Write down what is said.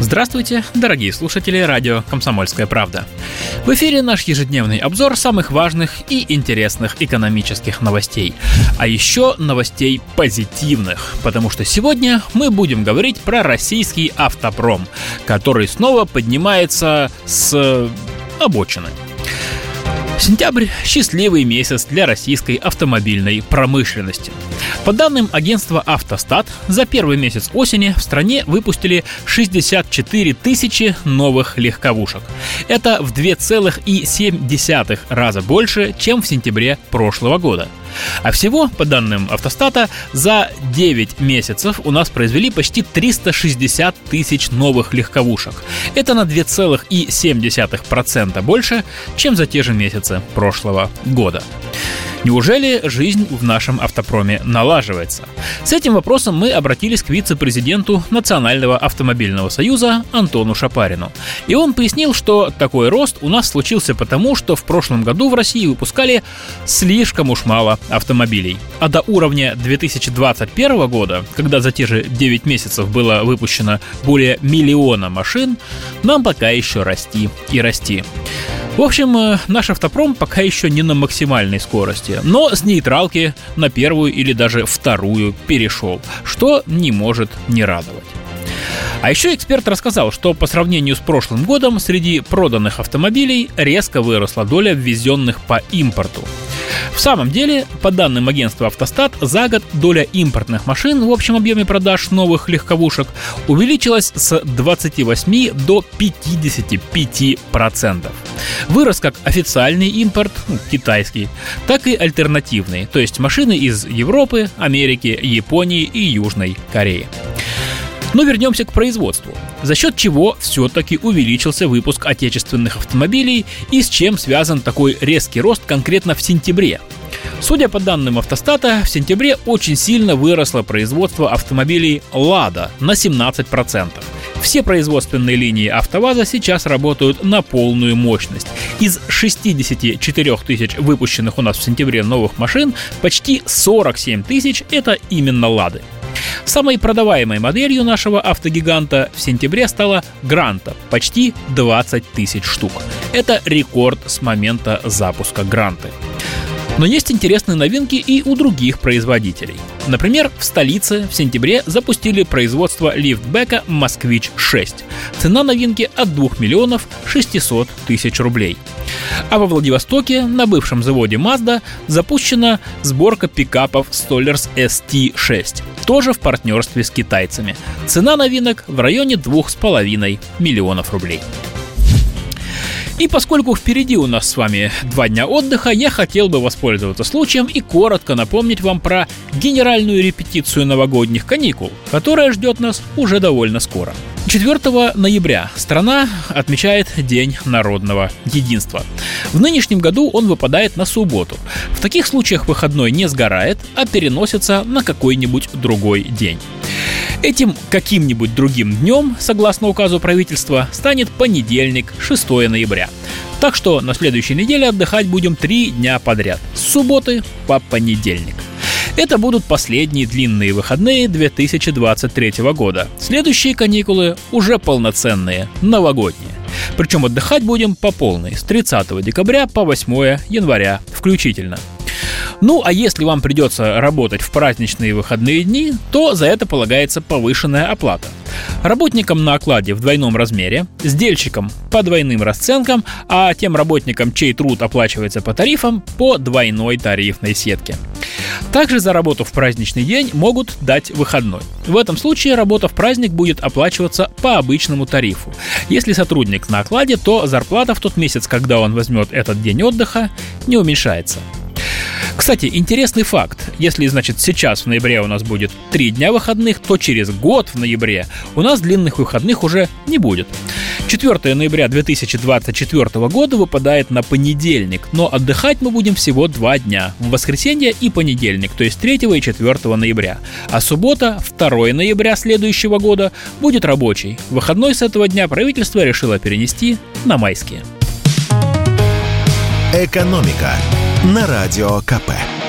Здравствуйте, дорогие слушатели радио «Комсомольская правда». В эфире наш ежедневный обзор самых важных и интересных экономических новостей. А еще новостей позитивных, потому что сегодня мы будем говорить про российский автопром, который снова поднимается с обочины. Сентябрь – счастливый месяц для российской автомобильной промышленности. По данным агентства «Автостат», за первый месяц осени в стране выпустили 64 тысячи новых легковушек. Это в 2,7 раза больше, чем в сентябре прошлого года – а всего, по данным автостата, за 9 месяцев у нас произвели почти 360 тысяч новых легковушек. Это на 2,7% больше, чем за те же месяцы прошлого года. Неужели жизнь в нашем автопроме налаживается? С этим вопросом мы обратились к вице-президенту Национального автомобильного союза Антону Шапарину. И он пояснил, что такой рост у нас случился потому, что в прошлом году в России выпускали слишком уж мало автомобилей. А до уровня 2021 года, когда за те же 9 месяцев было выпущено более миллиона машин, нам пока еще расти и расти. В общем, э, наш автопром пока еще не на максимальной скорости, но с нейтралки на первую или даже вторую перешел, что не может не радовать. А еще эксперт рассказал, что по сравнению с прошлым годом среди проданных автомобилей резко выросла доля ввезенных по импорту. В самом деле, по данным агентства «Автостат», за год доля импортных машин в общем объеме продаж новых легковушек увеличилась с 28 до 55%. Вырос как официальный импорт, ну, китайский, так и альтернативный, то есть машины из Европы, Америки, Японии и Южной Кореи. Но вернемся к производству. За счет чего все-таки увеличился выпуск отечественных автомобилей и с чем связан такой резкий рост конкретно в сентябре. Судя по данным автостата, в сентябре очень сильно выросло производство автомобилей «Лада» на 17%. Все производственные линии АвтоВАЗа сейчас работают на полную мощность. Из 64 тысяч выпущенных у нас в сентябре новых машин, почти 47 тысяч – это именно «Лады». Самой продаваемой моделью нашего автогиганта в сентябре стала Гранта – почти 20 тысяч штук. Это рекорд с момента запуска Гранты. Но есть интересные новинки и у других производителей. Например, в столице в сентябре запустили производство лифтбека «Москвич-6». Цена новинки от 2 миллионов 600 тысяч рублей. А во Владивостоке на бывшем заводе Mazda запущена сборка пикапов Stolers ST6, тоже в партнерстве с китайцами. Цена новинок в районе 2,5 миллионов рублей. И поскольку впереди у нас с вами два дня отдыха, я хотел бы воспользоваться случаем и коротко напомнить вам про генеральную репетицию новогодних каникул, которая ждет нас уже довольно скоро. 4 ноября страна отмечает День народного единства. В нынешнем году он выпадает на субботу. В таких случаях выходной не сгорает, а переносится на какой-нибудь другой день. Этим каким-нибудь другим днем, согласно указу правительства, станет понедельник, 6 ноября. Так что на следующей неделе отдыхать будем три дня подряд, с субботы по понедельник. Это будут последние длинные выходные 2023 года. Следующие каникулы уже полноценные, новогодние. Причем отдыхать будем по полной, с 30 декабря по 8 января включительно. Ну, а если вам придется работать в праздничные выходные дни, то за это полагается повышенная оплата. Работникам на окладе в двойном размере, сдельщикам по двойным расценкам, а тем работникам, чей труд оплачивается по тарифам, по двойной тарифной сетке. Также за работу в праздничный день могут дать выходной. В этом случае работа в праздник будет оплачиваться по обычному тарифу. Если сотрудник на окладе, то зарплата в тот месяц, когда он возьмет этот день отдыха, не уменьшается. Кстати, интересный факт. Если, значит, сейчас в ноябре у нас будет три дня выходных, то через год в ноябре у нас длинных выходных уже не будет. 4 ноября 2024 года выпадает на понедельник, но отдыхать мы будем всего два дня – в воскресенье и понедельник, то есть 3 и 4 ноября. А суббота, 2 ноября следующего года, будет рабочий. Выходной с этого дня правительство решило перенести на майские. «Экономика» на Радио КП.